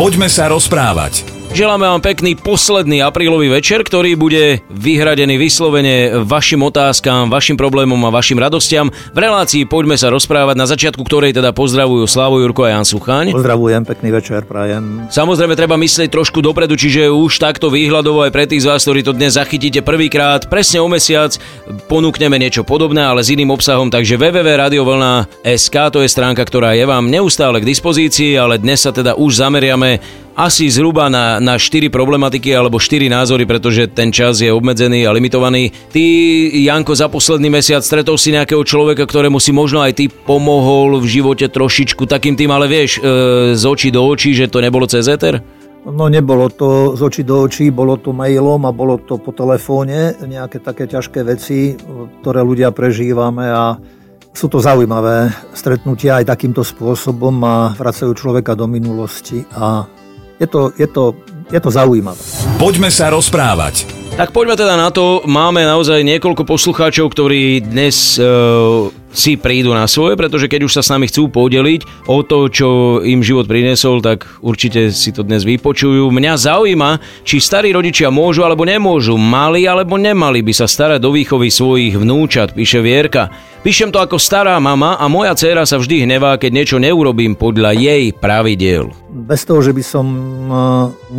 Poďme sa rozprávať. Želáme vám pekný posledný aprílový večer, ktorý bude vyhradený vyslovene vašim otázkam, vašim problémom a vašim radostiam. V relácii poďme sa rozprávať, na začiatku ktorej teda pozdravujú Slavo Jurko a Jan Suchaň. Pozdravujem, pekný večer, prajem. Samozrejme treba myslieť trošku dopredu, čiže už takto výhľadovo aj pre tých z vás, ktorí to dnes zachytíte prvýkrát, presne o mesiac ponúkneme niečo podobné, ale s iným obsahom, takže www.radiovlna.sk to je stránka, ktorá je vám neustále k dispozícii, ale dnes sa teda už zameriame asi zhruba na, na 4 problematiky alebo 4 názory, pretože ten čas je obmedzený a limitovaný. Ty, Janko, za posledný mesiac stretol si nejakého človeka, ktorému si možno aj ty pomohol v živote trošičku takým tým, ale vieš, e, z očí do očí, že to nebolo cez éter? No nebolo to z očí do očí, bolo to mailom a bolo to po telefóne, nejaké také ťažké veci, ktoré ľudia prežívame a sú to zaujímavé stretnutia aj takýmto spôsobom a vracajú človeka do minulosti a je to, je to, je to zaujímavé. Poďme sa rozprávať. Tak poďme teda na to. Máme naozaj niekoľko poslucháčov, ktorí dnes e, si prídu na svoje, pretože keď už sa s nami chcú podeliť o to, čo im život priniesol, tak určite si to dnes vypočujú. Mňa zaujíma, či starí rodičia môžu alebo nemôžu, mali alebo nemali by sa starať do výchovy svojich vnúčat, píše Vierka. Píšem to ako stará mama a moja dcéra sa vždy hnevá, keď niečo neurobím podľa jej pravidiel. Bez toho, že by som e,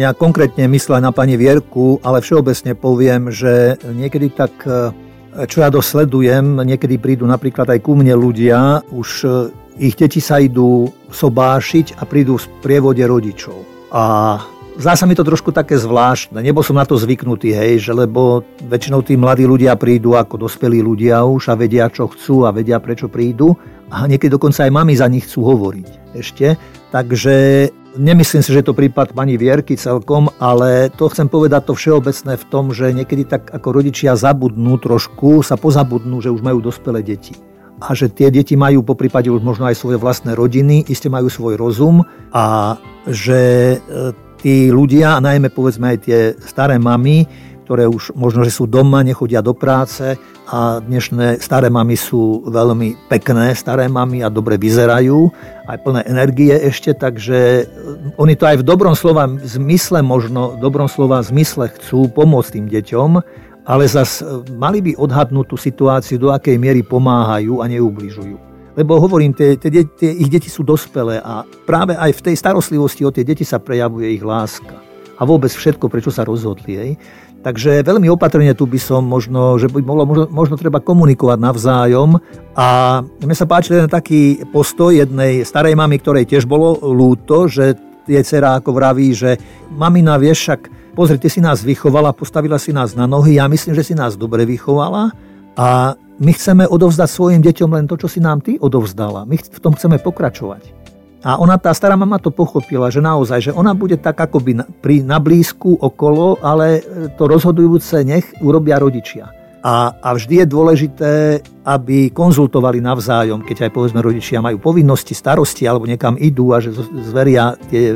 nejak konkrétne myslel na pani Vierku, ale všeobecne poviem, že niekedy tak e, čo ja dosledujem, niekedy prídu napríklad aj ku mne ľudia, už e, ich deti sa idú sobášiť a prídu v prievode rodičov. A Zdá sa mi to trošku také zvláštne. Nebol som na to zvyknutý, hej, že lebo väčšinou tí mladí ľudia prídu ako dospelí ľudia už a vedia, čo chcú a vedia, prečo prídu. A niekedy dokonca aj mami za nich chcú hovoriť ešte. Takže Nemyslím si, že je to prípad pani Vierky celkom, ale to chcem povedať to všeobecné v tom, že niekedy tak ako rodičia zabudnú trošku, sa pozabudnú, že už majú dospelé deti. A že tie deti majú po prípade už možno aj svoje vlastné rodiny, iste majú svoj rozum a že e, tí ľudia, a najmä povedzme aj tie staré mamy, ktoré už možno, že sú doma, nechodia do práce a dnešné staré mamy sú veľmi pekné staré mamy a dobre vyzerajú, aj plné energie ešte, takže eh, oni to aj v dobrom slova zmysle možno, v dobrom slova zmysle chcú pomôcť tým deťom, ale zas eh, mali by odhadnúť tú situáciu, do akej miery pomáhajú a neubližujú. Lebo hovorím, tie, tie, tie, ich deti sú dospelé a práve aj v tej starostlivosti o tie deti sa prejavuje ich láska. A vôbec všetko, prečo sa rozhodli. Hej. Takže veľmi opatrne tu by som možno, že by bolo možno, možno treba komunikovať navzájom. A mne sa páči len taký postoj jednej starej mamy, ktorej tiež bolo lúto, že je dcera ako vraví, že mamina, vieš však, pozrite si nás vychovala, postavila si nás na nohy, ja myslím, že si nás dobre vychovala a my chceme odovzdať svojim deťom len to, čo si nám ty odovzdala. My v tom chceme pokračovať. A ona, tá stará mama to pochopila, že naozaj, že ona bude tak akoby na, pri, na blízku okolo, ale e, to rozhodujúce nech urobia rodičia. A, a vždy je dôležité, aby konzultovali navzájom, keď aj povedzme rodičia majú povinnosti, starosti alebo niekam idú a že zveria tie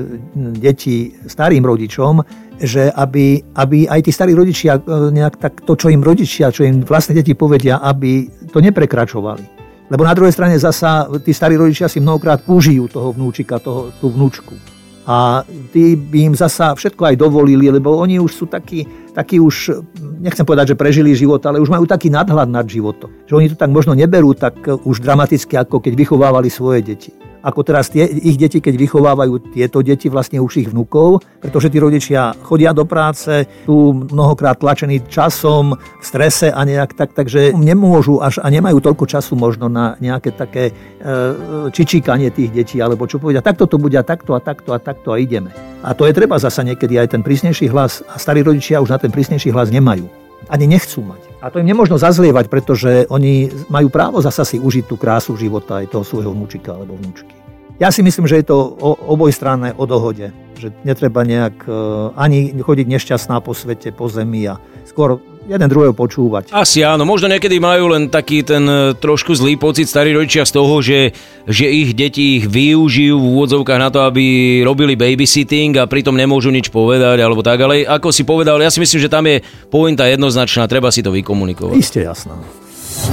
deti starým rodičom, že aby, aby aj tí starí rodičia e, nejak tak to, čo im rodičia, čo im vlastne deti povedia, aby to neprekračovali. Lebo na druhej strane zasa tí starí rodičia si mnohokrát užijú toho vnúčika, toho, tú vnúčku. A tí by im zasa všetko aj dovolili, lebo oni už sú takí, takí už, nechcem povedať, že prežili život, ale už majú taký nadhľad nad životom. Že oni to tak možno neberú tak už dramaticky, ako keď vychovávali svoje deti ako teraz tie, ich deti, keď vychovávajú tieto deti, vlastne už ich vnúkov, pretože tí rodičia chodia do práce, sú mnohokrát tlačení časom, v strese a nejak tak, takže nemôžu až a nemajú toľko času možno na nejaké také e, čičíkanie tých detí, alebo čo povedia, takto to bude a takto a takto a takto a ideme. A to je treba zasa niekedy aj ten prísnejší hlas a starí rodičia už na ten prísnejší hlas nemajú ani nechcú mať. A to im nemôžno zazlievať, pretože oni majú právo zasa si užiť tú krásu života aj toho svojho vnúčika alebo vnúčky. Ja si myslím, že je to obojstranné o dohode. Že netreba nejak e, ani chodiť nešťastná po svete, po zemi a skôr jeden druhého počúvať. Asi áno, možno niekedy majú len taký ten e, trošku zlý pocit starí rodičia z toho, že, že ich deti ich využijú v úvodzovkách na to, aby robili babysitting a pritom nemôžu nič povedať alebo tak, ale ako si povedal, ja si myslím, že tam je pointa jednoznačná, treba si to vykomunikovať. Isté jasná.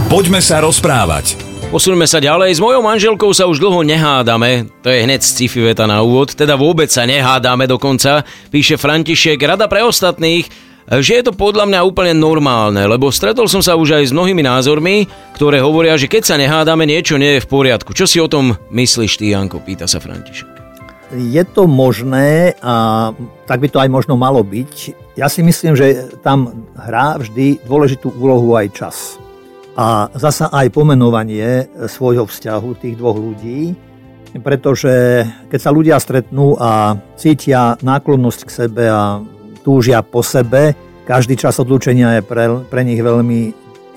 Poďme sa rozprávať. Posuneme sa ďalej. S mojou manželkou sa už dlho nehádame. To je hneď sci-fi veta na úvod. Teda vôbec sa nehádame dokonca. Píše František. Rada pre ostatných, že je to podľa mňa úplne normálne, lebo stretol som sa už aj s mnohými názormi, ktoré hovoria, že keď sa nehádame, niečo nie je v poriadku. Čo si o tom myslíš ty, Janko? Pýta sa František. Je to možné a tak by to aj možno malo byť. Ja si myslím, že tam hrá vždy dôležitú úlohu aj čas a zasa aj pomenovanie svojho vzťahu tých dvoch ľudí, pretože keď sa ľudia stretnú a cítia náklonnosť k sebe a túžia po sebe, každý čas odlúčenia je pre, pre nich veľmi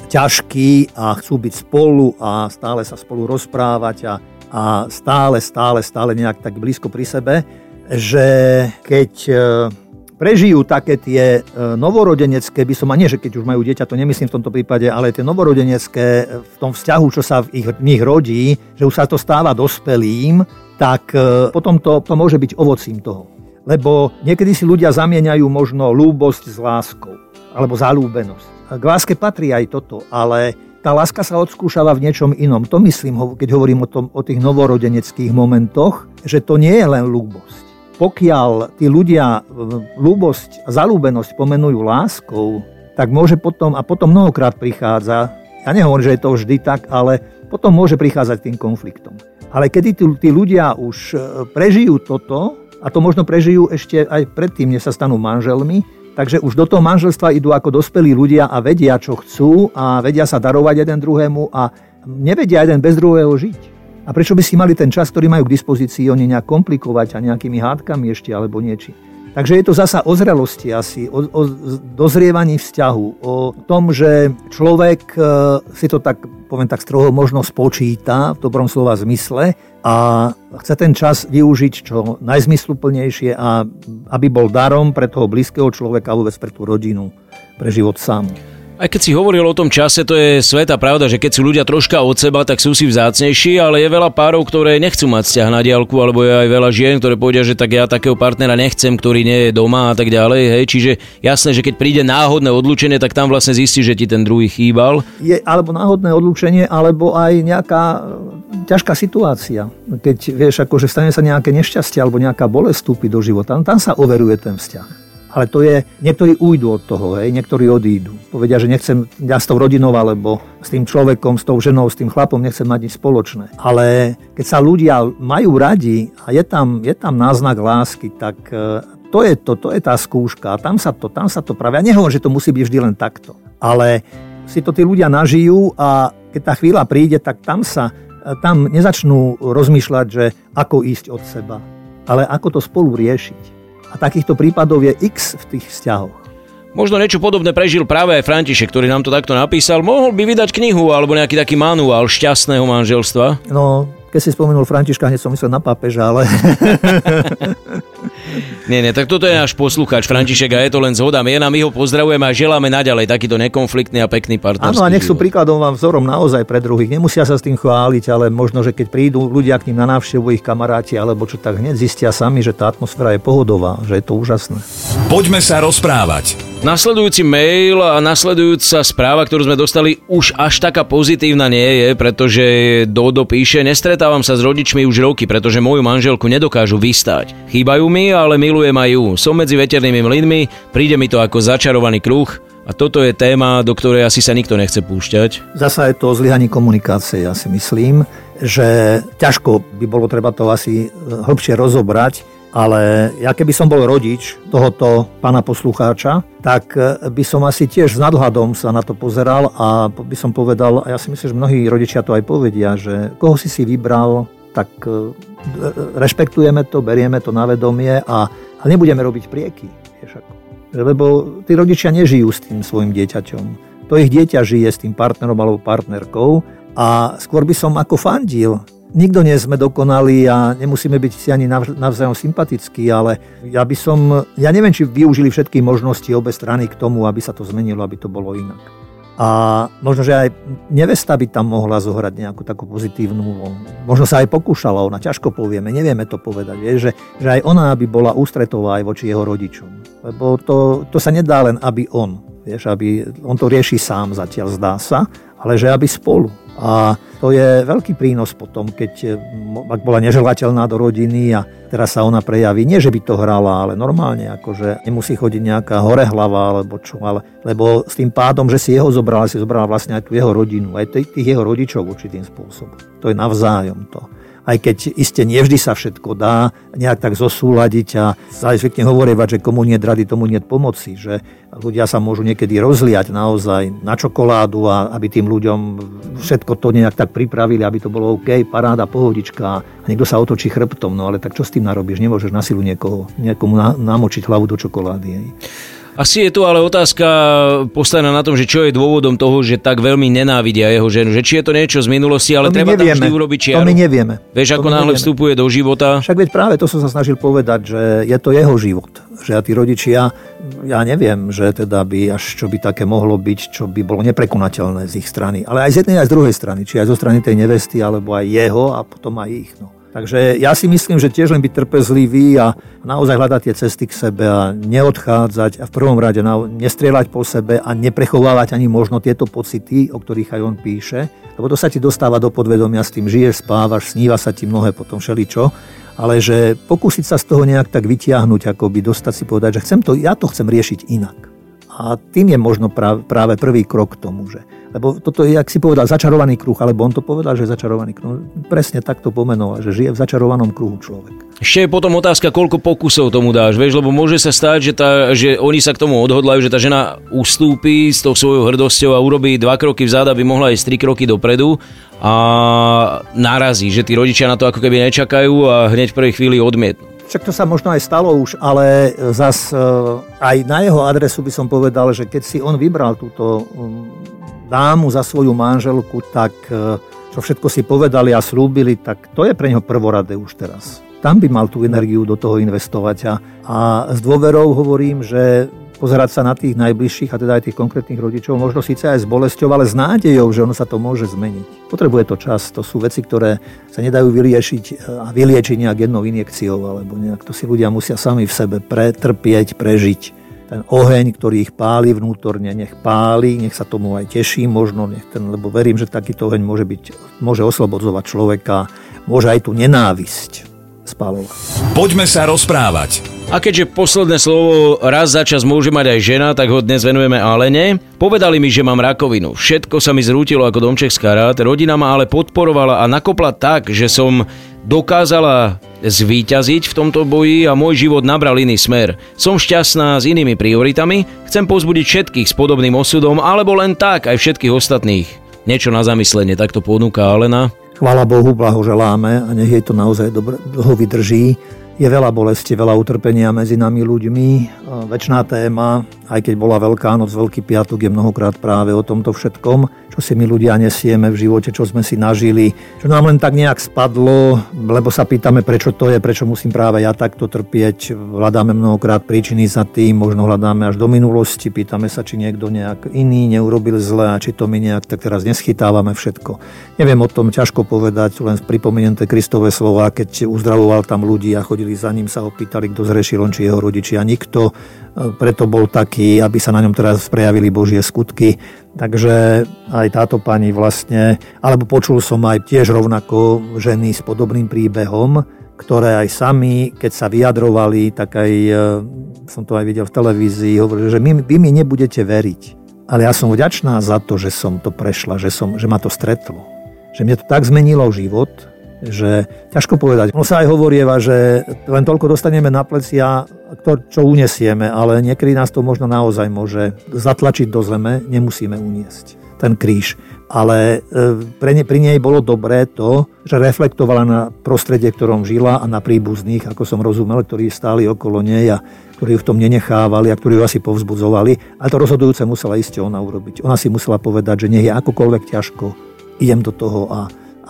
ťažký a chcú byť spolu a stále sa spolu rozprávať a, a stále, stále, stále nejak tak blízko pri sebe, že keď prežijú také tie e, novorodenecké, by som, a nie, že keď už majú dieťa, to nemyslím v tomto prípade, ale tie novorodenecké e, v tom vzťahu, čo sa v ich, v nich rodí, že už sa to stáva dospelým, tak e, potom to, to môže byť ovocím toho. Lebo niekedy si ľudia zamieňajú možno lúbosť s láskou, alebo zalúbenosť. K láske patrí aj toto, ale tá láska sa odskúšava v niečom inom. To myslím, keď hovorím o, tom, o tých novorodeneckých momentoch, že to nie je len lúbosť pokiaľ tí ľudia ľúbosť zalúbenosť pomenujú láskou, tak môže potom, a potom mnohokrát prichádza, ja nehovorím, že je to vždy tak, ale potom môže prichádzať tým konfliktom. Ale kedy tí ľudia už e, prežijú toto, a to možno prežijú ešte aj predtým, než sa stanú manželmi, takže už do toho manželstva idú ako dospelí ľudia a vedia, čo chcú a vedia sa darovať jeden druhému a nevedia jeden bez druhého žiť. A prečo by si mali ten čas, ktorý majú k dispozícii, oni nejak komplikovať a nejakými hádkami ešte alebo niečím. Takže je to zasa o zrelosti asi, o, o dozrievaní vzťahu, o tom, že človek e, si to tak, poviem tak stroho, možno spočíta v dobrom slova zmysle a chce ten čas využiť čo najzmysluplnejšie a aby bol darom pre toho blízkeho človeka, vôbec pre tú rodinu, pre život sám. Aj keď si hovoril o tom čase, to je sveta pravda, že keď sú ľudia troška od seba, tak sú si vzácnejší, ale je veľa párov, ktoré nechcú mať vzťah na diálku, alebo je aj veľa žien, ktoré povedia, že tak ja takého partnera nechcem, ktorý nie je doma a tak ďalej. Hej. Čiže jasné, že keď príde náhodné odlúčenie, tak tam vlastne zistí, že ti ten druhý chýbal. Je alebo náhodné odlúčenie, alebo aj nejaká e, ťažká situácia. Keď vieš, akože stane sa nejaké nešťastie alebo nejaká bolesť vstúpi do života, tam sa overuje ten vzťah. Ale to je, niektorí ujdu od toho, hej, niektorí odídu. Povedia, že nechcem ja s tou rodinou, alebo s tým človekom, s tou ženou, s tým chlapom nechcem mať nič spoločné. Ale keď sa ľudia majú radi a je tam, je tam náznak lásky, tak e, to je to, to je tá skúška. Tam sa to, tam sa to práve, ja nehovorím, že to musí byť vždy len takto. Ale si to tí ľudia nažijú a keď tá chvíľa príde, tak tam sa e, tam nezačnú rozmýšľať, že ako ísť od seba, ale ako to spolu riešiť. A takýchto prípadov je x v tých vzťahoch. Možno niečo podobné prežil práve aj František, ktorý nám to takto napísal. Mohol by vydať knihu alebo nejaký taký manuál šťastného manželstva? No, keď si spomenul Františka, hneď som myslel na pápeža, ale... nie, nie, tak toto je náš poslucháč František a je to len zhoda miena. My ho pozdravujeme a želáme naďalej takýto nekonfliktný a pekný partnerský Áno, a nech sú príkladom vám vzorom naozaj pre druhých. Nemusia sa s tým chváliť, ale možno, že keď prídu ľudia k ním na návštevu ich kamaráti alebo čo tak hneď zistia sami, že tá atmosféra je pohodová, že je to úžasné. Poďme sa rozprávať. Nasledujúci mail a nasledujúca správa, ktorú sme dostali, už až taká pozitívna nie je, pretože Dodo píše, nestretávam sa s rodičmi už roky, pretože moju manželku nedokážu vystať. Chýbajú mi, ale milujem aj ju. Som medzi veternými mlynmi, príde mi to ako začarovaný kruh, a toto je téma, do ktorej asi sa nikto nechce púšťať. Zasa je to o zlyhaní komunikácie, ja si myslím, že ťažko by bolo treba to asi hĺbšie rozobrať, ale ja keby som bol rodič tohoto pána poslucháča, tak eh, by som asi tiež s nadhľadom sa na to pozeral a by som povedal, a ja si myslím, že mnohí rodičia to aj povedia, že koho si si vybral, tak eh, rešpektujeme to, berieme to na vedomie a, a nebudeme robiť prieky. Lebo tí rodičia nežijú s tým svojim dieťaťom. To ich dieťa žije s tým partnerom alebo partnerkou a skôr by som ako fandil nikto nie sme dokonali a nemusíme byť si ani navzájom sympatickí, ale ja by som, ja neviem, či využili všetky možnosti obe strany k tomu, aby sa to zmenilo, aby to bolo inak. A možno, že aj nevesta by tam mohla zohrať nejakú takú pozitívnu. Možno sa aj pokúšala, ona ťažko povieme, nevieme to povedať, vieš, že, že aj ona by bola ústretová aj voči jeho rodičom. Lebo to, to sa nedá len, aby on, vieš, aby on to rieši sám zatiaľ, zdá sa, ale že aby spolu A to je veľký prínos potom, keď ak bola neželateľná do rodiny a teraz sa ona prejaví. Nie, že by to hrala, ale normálne, akože nemusí chodiť nejaká horehlava alebo čo, ale, lebo s tým pádom, že si jeho zobrala, si zobrala vlastne aj tú jeho rodinu, aj tých jeho rodičov určitým spôsobom. To je navzájom to aj keď iste nevždy sa všetko dá nejak tak zosúľadiť a sa zvykne hovorievať, že komu nie rady, tomu nie pomoci, že ľudia sa môžu niekedy rozliať naozaj na čokoládu a aby tým ľuďom všetko to nejak tak pripravili, aby to bolo OK, paráda, pohodička a niekto sa otočí chrbtom, no ale tak čo s tým narobíš? Nemôžeš na silu niekoho, niekomu namočiť hlavu do čokolády. Hej. Asi je tu ale otázka postavená na tom, že čo je dôvodom toho, že tak veľmi nenávidia jeho ženu. Že či je to niečo z minulosti, ale treba nevieme. tam vždy urobiť čiaru. To my nevieme. Vieš, ako náhle nevieme. vstupuje do života. Však veď práve to som sa snažil povedať, že je to jeho život. Že a tí rodičia, ja neviem, že teda by až čo by také mohlo byť, čo by bolo neprekonateľné z ich strany. Ale aj z jednej, aj z druhej strany. Či aj zo strany tej nevesty, alebo aj jeho a potom aj ich. No. Takže ja si myslím, že tiež len byť trpezlivý a naozaj hľadať tie cesty k sebe a neodchádzať a v prvom rade nestrieľať po sebe a neprechovávať ani možno tieto pocity, o ktorých aj on píše, lebo to sa ti dostáva do podvedomia, s tým žiješ, spávaš, sníva sa ti mnohé potom všeličo, ale že pokúsiť sa z toho nejak tak vytiahnuť, akoby dostať si povedať, že chcem to, ja to chcem riešiť inak. A tým je možno práve prvý krok k tomu, že lebo toto je, ak si povedal, začarovaný kruh, alebo on to povedal, že je začarovaný kruh. Presne takto pomenoval, že žije v začarovanom kruhu človek. Ešte je potom otázka, koľko pokusov tomu dáš, vieš, lebo môže sa stať, že, tá, že oni sa k tomu odhodlajú, že tá žena ustúpi s tou svojou hrdosťou a urobí dva kroky vzad, aby mohla ísť tri kroky dopredu a narazí, že tí rodičia na to ako keby nečakajú a hneď v prvej chvíli odmietnú. Však to sa možno aj stalo už, ale zas e, aj na jeho adresu by som povedal, že keď si on vybral túto dámu za svoju manželku, tak e, čo všetko si povedali a slúbili, tak to je pre neho prvoradé už teraz. Tam by mal tú energiu do toho investovať a, a s dôverou hovorím, že pozerať sa na tých najbližších a teda aj tých konkrétnych rodičov, možno síce aj s bolesťou, ale s nádejou, že ono sa to môže zmeniť. Potrebuje to čas, to sú veci, ktoré sa nedajú vyliešiť e, a vyliečiť nejak jednou injekciou, alebo nejak to si ľudia musia sami v sebe pretrpieť, prežiť ten oheň, ktorý ich páli vnútorne, nech páli, nech sa tomu aj teší možno, nech ten, lebo verím, že takýto oheň môže, byť, môže oslobodzovať človeka, môže aj tú nenávisť spálovať. Poďme sa rozprávať. A keďže posledné slovo raz za čas môže mať aj žena, tak ho dnes venujeme Alene. Povedali mi, že mám rakovinu. Všetko sa mi zrútilo ako domček z karát. Rodina ma ale podporovala a nakopla tak, že som dokázala zvíťaziť v tomto boji a môj život nabral iný smer. Som šťastná s inými prioritami, chcem pozbudiť všetkých s podobným osudom, alebo len tak aj všetkých ostatných. Niečo na zamyslenie takto ponúka Alena. Chvála Bohu, blahoželáme a nech jej to naozaj dobro, dlho vydrží. Je veľa bolesti, veľa utrpenia medzi nami ľuďmi. Večná téma, aj keď bola Veľká noc, Veľký piatok, je mnohokrát práve o tomto všetkom čo si my ľudia nesieme v živote, čo sme si nažili, čo nám len tak nejak spadlo, lebo sa pýtame, prečo to je, prečo musím práve ja takto trpieť. Hľadáme mnohokrát príčiny za tým, možno hľadáme až do minulosti, pýtame sa, či niekto nejak iný neurobil zle a či to my nejak tak teraz neschytávame všetko. Neviem o tom ťažko povedať, len pripomenuté Kristové slova, keď uzdravoval tam ľudí a chodili za ním, sa opýtali, kto zrešil, on či jeho rodičia. Nikto preto bol taký, aby sa na ňom teraz prejavili Božie skutky. Takže aj táto pani vlastne, alebo počul som aj tiež rovnako ženy s podobným príbehom, ktoré aj sami, keď sa vyjadrovali, tak aj e, som to aj videl v televízii, hovorili, že my, vy mi nebudete veriť. Ale ja som vďačná za to, že som to prešla, že, som, že ma to stretlo. Že mne to tak zmenilo život, že ťažko povedať. Ono sa aj hovorieva, že len toľko dostaneme na plecia, to, čo unesieme, ale niekedy nás to možno naozaj môže zatlačiť do zeme, nemusíme uniesť ten kríž. Ale e, pre ne, pri nej bolo dobré to, že reflektovala na prostredie, ktorom žila a na príbuzných, ako som rozumel, ktorí stáli okolo nej a ktorí ju v tom nenechávali a ktorí ju asi povzbudzovali. A to rozhodujúce musela iste ona urobiť. Ona si musela povedať, že nech je akokoľvek ťažko, idem do toho a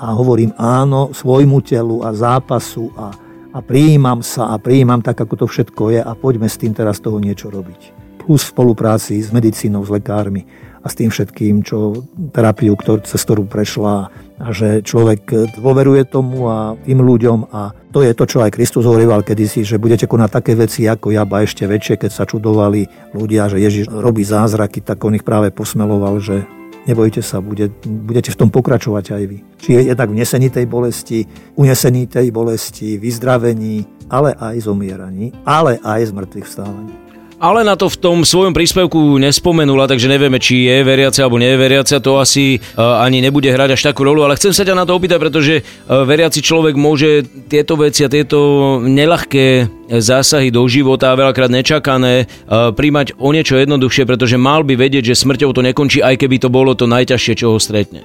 a hovorím áno svojmu telu a zápasu a, a prijímam sa a prijímam tak, ako to všetko je a poďme s tým teraz toho niečo robiť. Plus v spolupráci s medicínou, s lekármi a s tým všetkým, čo terapiu, ktor, cez ktorú prešla a že človek dôveruje tomu a tým ľuďom a to je to, čo aj Kristus hovoril kedysi, že budete konať také veci ako ja, ba ešte väčšie, keď sa čudovali ľudia, že Ježiš robí zázraky, tak on ich práve posmeloval, že nebojte sa, bude, budete v tom pokračovať aj vy. Či je jednak v nesení tej bolesti, unesení tej bolesti, vyzdravení, ale aj zomieraní, ale aj z mŕtvych vstávaní ale na to v tom svojom príspevku nespomenula, takže nevieme, či je veriaca alebo nie je veriaca, to asi uh, ani nebude hrať až takú rolu, ale chcem sa ťa na to opýtať, pretože uh, veriaci človek môže tieto veci a tieto nelahké zásahy do života, veľakrát nečakané, príjmať o niečo jednoduchšie, pretože mal by vedieť, že smrťou to nekončí, aj keby to bolo to najťažšie, čo ho stretne.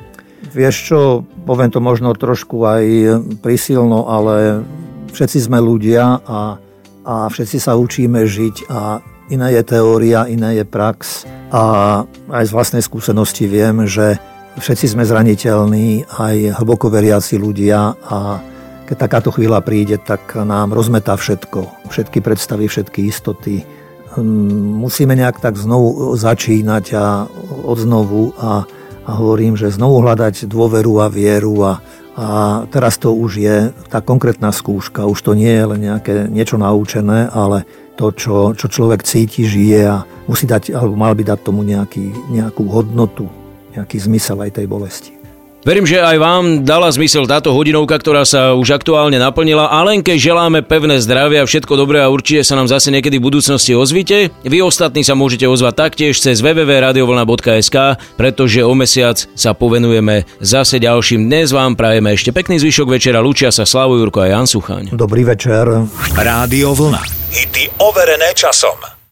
Vieš čo, poviem to možno trošku aj prisilno, ale všetci sme ľudia a, a všetci sa učíme žiť a iné je teória, iné je prax. A aj z vlastnej skúsenosti viem, že všetci sme zraniteľní, aj hlboko veriaci ľudia. A keď takáto chvíľa príde, tak nám rozmetá všetko, všetky predstavy, všetky istoty. Hm, musíme nejak tak znovu začínať a odznovu. A, a hovorím, že znovu hľadať dôveru a vieru a, a teraz to už je tá konkrétna skúška, už to nie je len nejaké niečo naučené, ale to, čo, čo človek cíti, žije a musí dať, alebo mal by dať tomu nejaký, nejakú hodnotu, nejaký zmysel aj tej bolesti. Verím, že aj vám dala zmysel táto hodinovka, ktorá sa už aktuálne naplnila. Alenke želáme pevné zdravie a všetko dobré a určite sa nám zase niekedy v budúcnosti ozvite. Vy ostatní sa môžete ozvať taktiež cez www.radiovlna.sk, pretože o mesiac sa povenujeme zase ďalším. Dnes vám prajeme ešte pekný zvyšok večera. Lučia sa Slavu Jurko a Jan Suchaň. Dobrý večer. Rádio Vlna. Hity overené časom.